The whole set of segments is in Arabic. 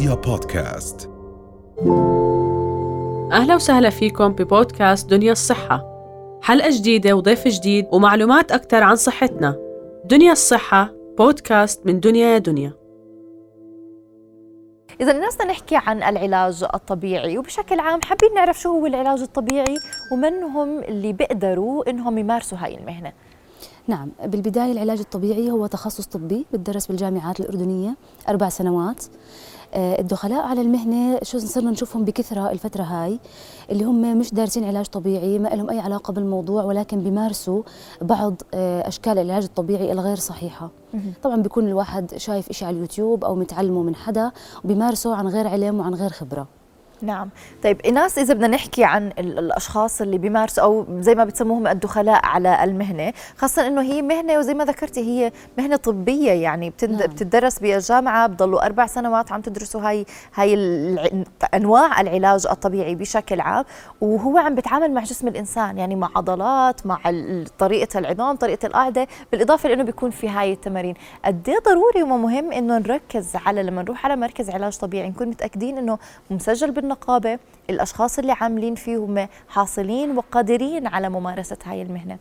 رؤيا بودكاست. أهلا وسهلا فيكم ببودكاست دنيا الصحة. حلقة جديدة وضيف جديد ومعلومات أكثر عن صحتنا. دنيا الصحة بودكاست من دنيا يا دنيا. إذا الناس بدنا نحكي عن العلاج الطبيعي وبشكل عام حابين نعرف شو هو العلاج الطبيعي ومن هم اللي بيقدروا إنهم يمارسوا هاي المهنة. نعم بالبداية العلاج الطبيعي هو تخصص طبي بتدرس بالجامعات الأردنية أربع سنوات. الدخلاء على المهنة شو صرنا نشوفهم بكثرة الفترة هاي اللي هم مش دارسين علاج طبيعي ما لهم أي علاقة بالموضوع ولكن بيمارسوا بعض آه، أشكال العلاج الطبيعي الغير صحيحة. طبعا بيكون الواحد شايف إشي على اليوتيوب أو متعلمه من حدا وبيمارسه عن غير علم وعن غير خبرة. نعم طيب ايناس إذا بدنا نحكي عن ال- الأشخاص اللي بيمارسوا أو زي ما بتسموهم الدخلاء على المهنة خاصة إنه هي مهنة وزي ما ذكرتي هي مهنة طبية يعني بتند... نعم. بتدرس بالجامعة بضلوا أربع سنوات عم تدرسوا هاي هاي الع... أنواع العلاج الطبيعي بشكل عام وهو عم بيتعامل مع جسم الإنسان يعني مع عضلات مع ال- طريقة العظام طريقة القعده بالإضافة لإنه بيكون في هاي التمارين قد إيه ضروري ومهم إنه نركز على لما نروح على مركز علاج طبيعي نكون متأكدين إنه مسجل بالنقابه الأشخاص اللي عاملين فيه هم حاصلين وقادرين على ممارسة هاي المهنة.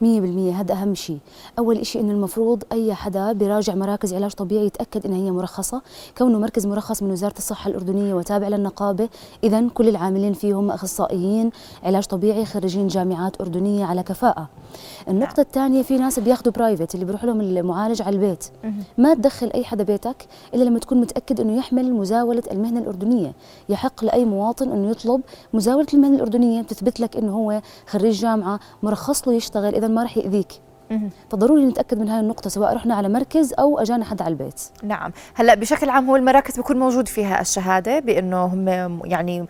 مية بالمية هذا أهم شيء. أول إشي إنه المفروض أي حدا بيراجع مراكز علاج طبيعي يتأكد إنها هي مرخصة. كونه مركز مرخص من وزارة الصحة الأردنية وتابع للنقابة إذا كل العاملين فيه هم أخصائيين علاج طبيعي خريجين جامعات أردنية على كفاءة. النقطة الثانية في ناس بياخذوا برايفت اللي بيروح لهم المعالج على البيت. ما تدخل أي حدا بيتك إلا لما تكون متأكد إنه يحمل مزاولة المهنة الأردنية. يحق لأي مواطن إنه يطلب مزاولة المهنة الأردنية بتثبت لك إنه هو خريج جامعة مرخص له يشتغل. إذا ما رح يأذيك. فضروري نتأكد من هاي النقطة سواء رحنا على مركز أو أجانا حد على البيت. نعم. هلا بشكل عام هو المراكز بيكون موجود فيها الشهادة بأنه هم يعني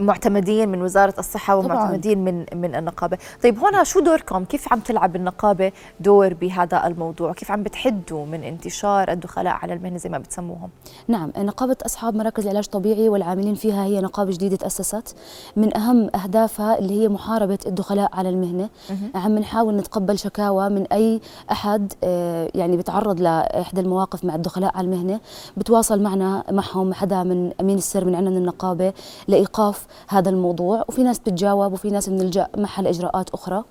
معتمدين من وزارة الصحة طبعاً. ومعتمدين من من النقابة. طيب هون شو دوركم؟ كيف عم تلعب النقابة دور بهذا الموضوع؟ كيف عم بتحدوا من انتشار الدخلاء على المهنة زي ما بتسموهم؟ نعم نقابة أصحاب مراكز العلاج الطبيعي والعاملين فيها هي نقابة جديدة تأسست. من أهم أهدافها اللي هي محاربة الدخلاء على المهنة. عم نحاول نتقبل شكاوى من أي أحد آه، يعني بيتعرض لإحدى المواقف مع الدخلاء على المهنة. بتواصل معنا معهم حدا من أمين السر من عندنا من النقابة لإيقاف هذا الموضوع. وفي ناس بتتجاوب وفي ناس بنلجأ معها لاجراءات أخرى.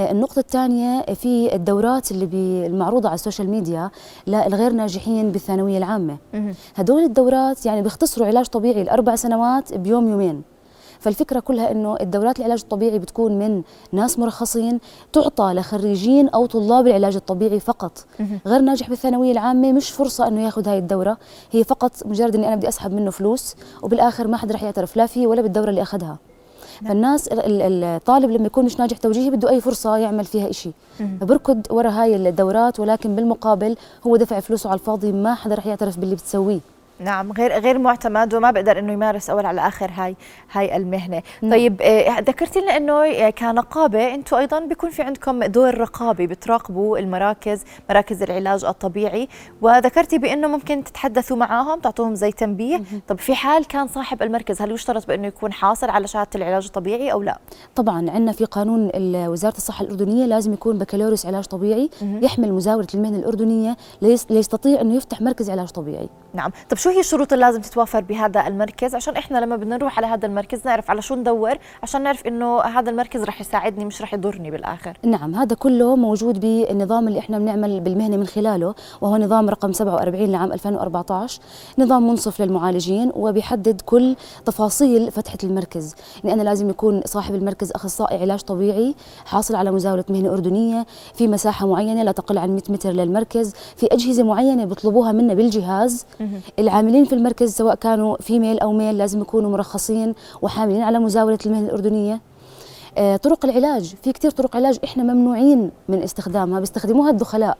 آه، النقطة الثانية في الدورات اللي المعروضة على ال social media للغير ناجحين بالثانوية العامة. هدول الدورات يعني بيختصروا علاج طبيعي الأربع سنوات بيوم يومين فالفكرة كلها إنه الدورات العلاج الطبيعي بتكون من ناس مرخصين تعطى لخريجين أو طلاب العلاج الطبيعي فقط. غير ناجح بالثانوية العامة مش فرصة إنه ياخذ هاي الدورة. هي فقط مجرد إني أنا بدي أسحب منه فلوس وبالآخر ما حدا رح يعترف لا فيه ولا بالدورة اللي أخذها. فالناس ال- ال- الطالب لما يكون مش ناجح توجيهي بده أي فرصة يعمل فيها إشي. فبركض ورا هاي الدورات ولكن بالمقابل هو دفع فلوسه على الفاضي ما حدا رح يعترف باللي بتسويه. نعم غير غير معتمد وما بقدر إنه يمارس أول على آخر هاي هاي المهنة. نعم. طيب آه، ذكرتي لنا إنه آه، كنقابة أنتم أيضا بيكون في عندكم دور رقابي بتراقبوا المراكز مراكز العلاج الطبيعي وذكرتي بإنه ممكن تتحدثوا معاهم تعطوهم زي تنبيه. طب في حال كان صاحب المركز هل يشترط بإنه يكون حاصل على شهادة العلاج الطبيعي أو لا؟ طبعا عندنا في قانون وزارة الصحة الأردنية لازم يكون بكالوريوس علاج طبيعي يحمل مزاولة المهنة الأردنية ليس- ليستطيع إنه يفتح مركز علاج طبيعي. نعم. طب شو هي الشروط اللي لازم تتوافر بهذا المركز؟ عشان إحنا لما بدنا نروح على هذا المركز نعرف على شو ندور عشان نعرف إنه هذا المركز رح يساعدني مش رح يضرني بالآخر. نعم هذا كله موجود بالنظام اللي إحنا بنعمل بالمهنة من خلاله وهو نظام رقم 47 لعام 2014 نظام منصف للمعالجين وبيحدد كل تفاصيل فتحة المركز. يعني أنا لازم يكون صاحب المركز أخصائي علاج طبيعي حاصل على مزاولة مهنة أردنية في مساحة معينة لا تقل عن 100 متر للمركز في أجهزة معينة بيطلبوها منا بالجهاز. العاملين في المركز سواء كانوا فيميل أو ميل لازم يكونوا مرخصين وحاملين على مزاولة المهنة الأردنية. آه، طرق العلاج في كثير طرق علاج إحنا ممنوعين من استخدامها بيستخدموها الدخلاء.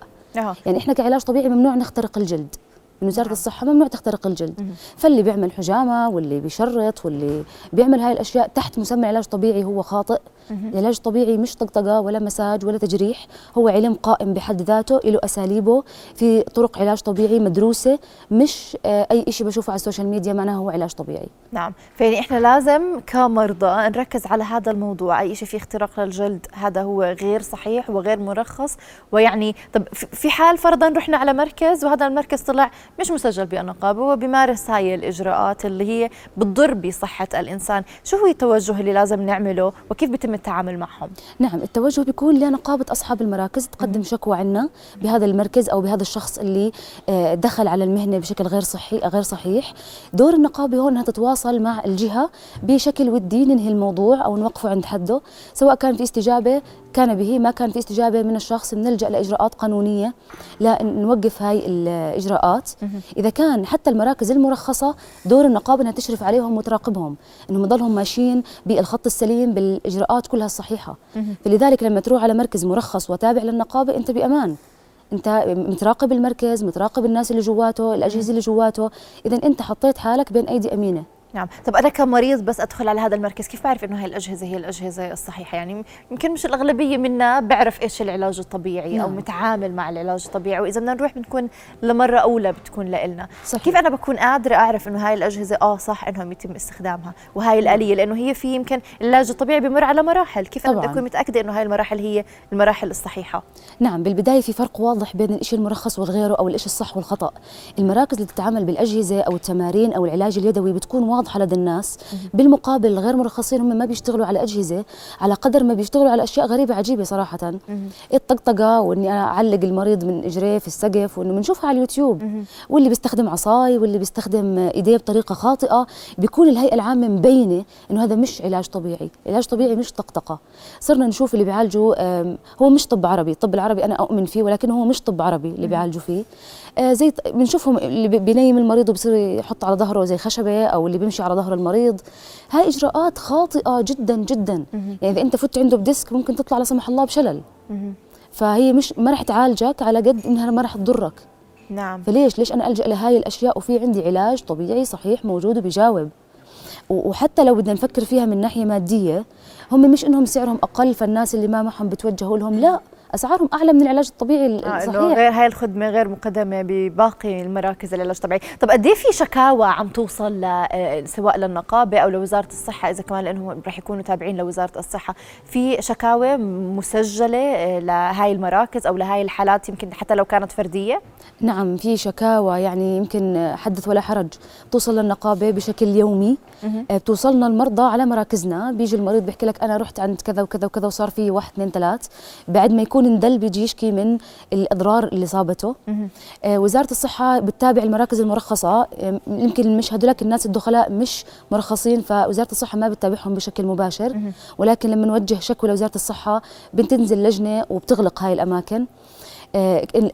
يعني إحنا كعلاج طبيعي ممنوع نخترق الجلد. من وزاره نعم. الصحة ممنوع تخترق الجلد. فاللي بيعمل حجامة واللي بيشرط واللي بيعمل هاي الأشياء تحت مسمى علاج طبيعي هو خاطئ. العلاج الطبيعي مش طقطقة ولا مساج ولا تجريح هو علم قائم بحد ذاته له أساليبه في طرق علاج طبيعي مدروسة مش آه، أي شيء بشوفه على ال social media معناه هو علاج طبيعي. نعم. فيعني إحنا لازم كمرضى نركز على هذا الموضوع. أي شيء في اختراق للجلد هذا هو غير صحيح وغير مرخص. ويعني طب في حال فرضا رحنا على مركز وهذا المركز طلع مش مسجل بالنقابه وبيمارس هاي الإجراءات اللي هي بتضر بصحة الإنسان. شو هو التوجه اللي لازم نعمله وكيف بيتم التعامل معهم؟ نعم التوجه بيكون لنقابه أصحاب المراكز تقدم شكوى عنا بهذا المركز أو بهذا الشخص اللي آه، دخل على المهنة بشكل غير صحي غير صحيح. دور النقابه هون إنها تتواصل مع الجهة بشكل ودي ننهي الموضوع أو نوقفه عند حده. سواء كان في استجابة كان به ما كان في استجابة من الشخص بنلجا لإجراءات قانونية لنوقف هاي الإجراءات. إذا كان حتى المراكز المرخصة دور النقابة إنها تشرف عليهم وتراقبهم إنهم يضلهم ماشيين بالخط السليم بالإجراءات كلها الصحيحة. فلذلك لما تروح على مركز مرخص وتابع للنقابة أنت بأمان. أنت متراقب المركز متراقب الناس اللي جواته الأجهزة اللي جواته. إذا أنت حطيت حالك بين أيدي أمينة. نعم. طب أنا كمريض بس أدخل على هذا المركز كيف بعرف إنه هاي الأجهزة هي الأجهزة الصحيحة؟ يعني يمكن مش الأغلبية منا بعرف إيش العلاج الطبيعي نعم. أو متعامل مع العلاج الطبيعي وإذا بدنا نروح بنكون لمرة أولى بتكون لنا صحيح. كيف أنا بكون قادرة أعرف إنه هاي الأجهزة آه صح إنهم يتم استخدامها وهاي الآلية؟ لأنه هي في يمكن العلاج الطبيعي بمر على مراحل. كيف طبعاً. أنا بدي اكون متأكدة إنه هاي المراحل هي المراحل الصحيحة؟ نعم بالبداية في فرق واضح بين الشيء المرخص وغيره أو الشيء الصح والخطأ. المراكز اللي تتعامل بالأجهزة أو التمارين أو العلاج اليدوي بتكون واضحة لدى الناس. بالمقابل الغير مرخصين هم ما بيشتغلوا على أجهزة على قدر ما بيشتغلوا على أشياء غريبة عجيبة صراحة. الطقطقة وإني أنا أعلق المريض من إجريه في السقف وإنه بنشوفها على اليوتيوب. واللي بيستخدم عصاي واللي بيستخدم إيديه بطريقة خاطئة. بيكون الهيئة العامة مبينة إنه هذا مش علاج طبيعي. علاج طبيعي مش طقطقة. صرنا نشوف اللي بيعالجوا هو مش طب عربي. الطب العربي أنا أؤمن فيه ولكن هو مش طب عربي اللي بيعالجوا فيه. آه، زي بنشوفهم اللي بينيم المريض وبصير يحط على ظهره زي خشبة أو اللي بيمشي على ظهر المريض. هاي إجراءات خاطئة جدا جدا. يعني إذا أنت فت عنده بديسك ممكن تطلع لا سمح الله بشلل. فهي مش ما رح تعالجك على قد إنها ما رح تضرك. نعم. فليش؟ ليش أنا ألجأ لهاي الأشياء؟ وفي عندي علاج طبيعي صحيح موجود وبيجاوب. وحتى لو بدنا نفكر فيها من ناحية مادية هم مش إنهم سعرهم أقل فالناس اللي ما معهم بتوجهوا لهم لا. أسعارهم أعلى من العلاج الطبيعي الصحيح آه غير هاي الخدمة غير مقدمة بباقي المراكز العلاج الطبيعي. طب قد إيه في شكاوى عم توصل آه، سواء للنقابة أو لوزارة الصحة إذا كمان لأنهم رح يكونوا تابعين لوزارة الصحة في شكاوى مسجلة آه، لهاي المراكز أو لهاي الحالات يمكن حتى لو كانت فردية؟ نعم في شكاوى يعني يمكن حدث ولا حرج. توصل للنقابة بشكل يومي. آه، بتوصلنا المرضى على مراكزنا. بيجي المريض بيحكي لك أنا رحت عند كذا وكذا وكذا وصار في واحد اثنين ثلاث. بعد ما يكون اندل بيجي يشكي من الأضرار اللي صابته. آه وزارة الصحة بتتابع المراكز المرخصة. آه يمكن مش هدولك الناس الدخلاء مش مرخصين فوزارة الصحة ما بتتابعهم بشكل مباشر. ولكن لما نوجه شكوى لوزارة الصحة بتنزل لجنة وبتغلق هاي الأماكن.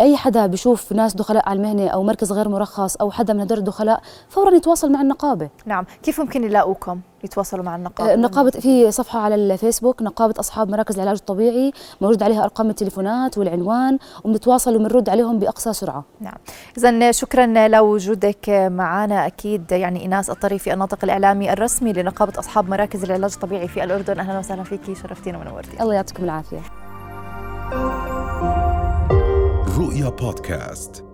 أي حدا بشوف ناس دخلاء على المهنة أو مركز غير مرخص أو حدا من هدول الدخلاء فورا يتواصل مع النقابة. نعم. كيف ممكن يلاقوكم يتواصلوا مع النقابة؟ النقابة آه، في صفحة على الفيسبوك نقابة أصحاب مراكز العلاج الطبيعي موجود عليها أرقام التليفونات والعنوان وبنتواصل وبنرد عليهم بأقصى سرعة. نعم. اذا شكرا لوجودك معنا أكيد يعني ايناس الطريفي الناطق الإعلامي الرسمي لنقابة أصحاب مراكز العلاج الطبيعي في الأردن. أهلا وسهلا فيكي شرفتينا ونورتينا. الله يعطيكم العافية. رؤيا بودكاست.